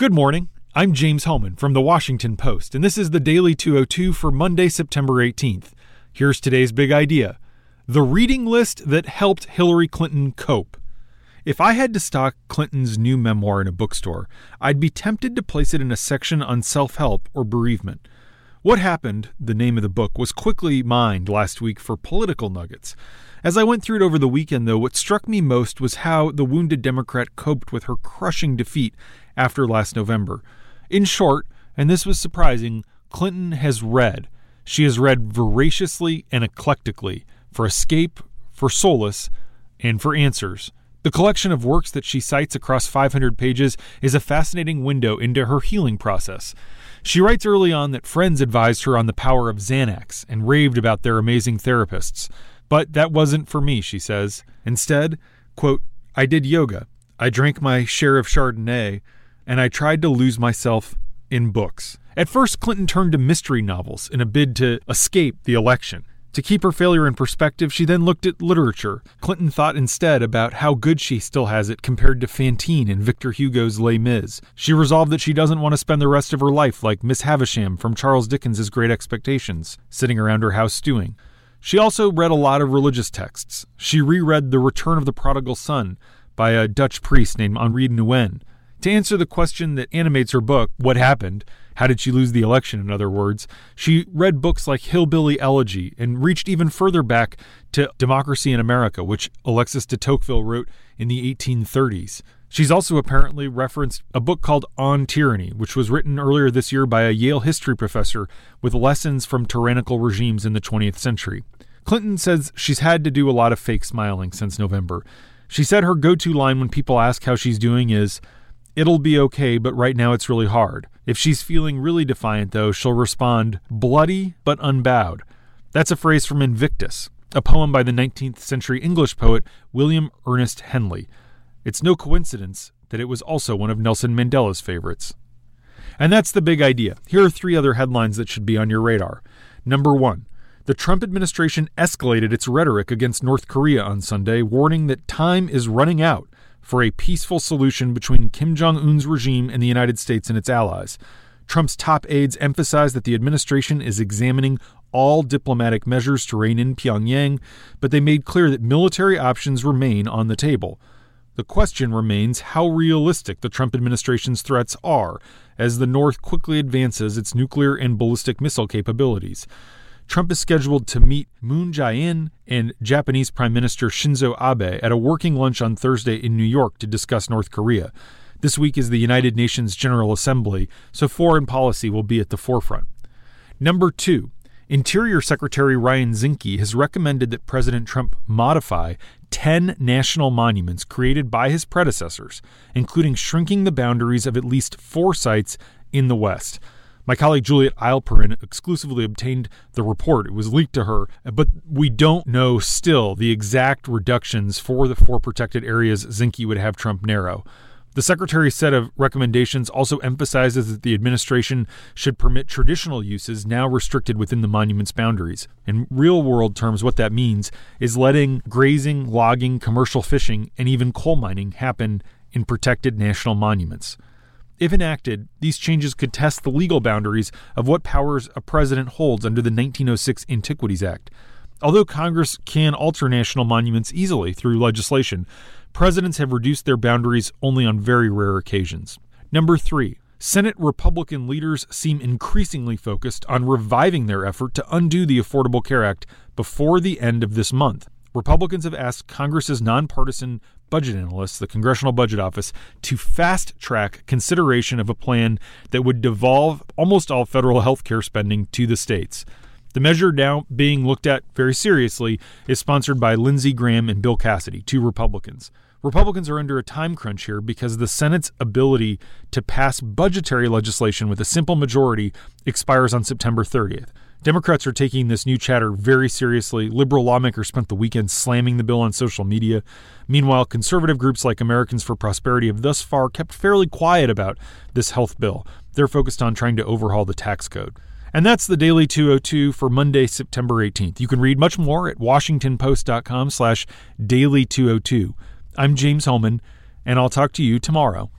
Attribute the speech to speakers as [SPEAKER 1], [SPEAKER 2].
[SPEAKER 1] Good morning. I'm James Hohmann from the Washington Post, and this is the Daily 202 for Monday, September 18th. Here's today's big idea the reading list that helped Hillary Clinton cope. If I had to stock Clinton's new memoir in a bookstore, I'd be tempted to place it in a section on self help or bereavement. What Happened, the name of the book, was quickly mined last week for political nuggets. As I went through it over the weekend, though, what struck me most was how the wounded Democrat coped with her crushing defeat after last November. In short, and this was surprising, Clinton has read. She has read voraciously and eclectically for escape, for solace, and for answers. The collection of works that she cites across 500 pages is a fascinating window into her healing process. She writes early on that friends advised her on the power of Xanax and raved about their amazing therapists. But that wasn't for me, she says. Instead, quote, I did yoga. I drank my share of Chardonnay, and I tried to lose myself in books. At first, Clinton turned to mystery novels in a bid to escape the election. To keep her failure in perspective, she then looked at literature. Clinton thought instead about how good she still has it compared to Fantine in Victor Hugo's Les Mis. She resolved that she doesn't want to spend the rest of her life like Miss Havisham from Charles Dickens's Great Expectations, sitting around her house stewing. She also read a lot of religious texts. She reread The Return of the Prodigal Son by a Dutch priest named Henri Nouwen. To answer the question that animates her book, What Happened? How Did She Lose the Election, in other words, she read books like Hillbilly Elegy and reached even further back to Democracy in America, which Alexis de Tocqueville wrote in the 1830s. She's also apparently referenced a book called On Tyranny, which was written earlier this year by a Yale history professor with lessons from tyrannical regimes in the 20th century. Clinton says she's had to do a lot of fake smiling since November. She said her go to line when people ask how she's doing is, It'll be okay, but right now it's really hard. If she's feeling really defiant, though, she'll respond, Bloody but unbowed. That's a phrase from Invictus, a poem by the 19th century English poet William Ernest Henley. It's no coincidence that it was also one of Nelson Mandela's favorites. And that's the big idea. Here are three other headlines that should be on your radar. Number one, the Trump administration escalated its rhetoric against North Korea on Sunday, warning that time is running out for a peaceful solution between Kim Jong un's regime and the United States and its allies. Trump's top aides emphasized that the administration is examining all diplomatic measures to rein in Pyongyang, but they made clear that military options remain on the table. The question remains how realistic the Trump administration's threats are as the North quickly advances its nuclear and ballistic missile capabilities. Trump is scheduled to meet Moon Jae-in and Japanese Prime Minister Shinzo Abe at a working lunch on Thursday in New York to discuss North Korea. This week is the United Nations General Assembly, so foreign policy will be at the forefront. Number two, Interior Secretary Ryan Zinke has recommended that President Trump modify 10 national monuments created by his predecessors, including shrinking the boundaries of at least four sites in the West. My colleague Juliet Eilperin exclusively obtained the report. It was leaked to her, but we don't know still the exact reductions for the four protected areas Zinke would have Trump narrow. The secretary's set of recommendations also emphasizes that the administration should permit traditional uses now restricted within the monument's boundaries. In real world terms, what that means is letting grazing, logging, commercial fishing, and even coal mining happen in protected national monuments. If enacted, these changes could test the legal boundaries of what powers a president holds under the 1906 Antiquities Act. Although Congress can alter national monuments easily through legislation, presidents have reduced their boundaries only on very rare occasions. Number three, Senate Republican leaders seem increasingly focused on reviving their effort to undo the Affordable Care Act before the end of this month. Republicans have asked Congress's nonpartisan budget analysts, the Congressional Budget Office, to fast track consideration of a plan that would devolve almost all federal health care spending to the states. The measure now being looked at very seriously is sponsored by Lindsey Graham and Bill Cassidy, two Republicans. Republicans are under a time crunch here because the Senate's ability to pass budgetary legislation with a simple majority expires on September 30th. Democrats are taking this new chatter very seriously. Liberal lawmakers spent the weekend slamming the bill on social media. Meanwhile, conservative groups like Americans for Prosperity have thus far kept fairly quiet about this health bill. They're focused on trying to overhaul the tax code. And that's the Daily 202 for Monday, September 18th. You can read much more at washingtonpost.com slash daily 202. I'm James Hohmann, and I'll talk to you tomorrow.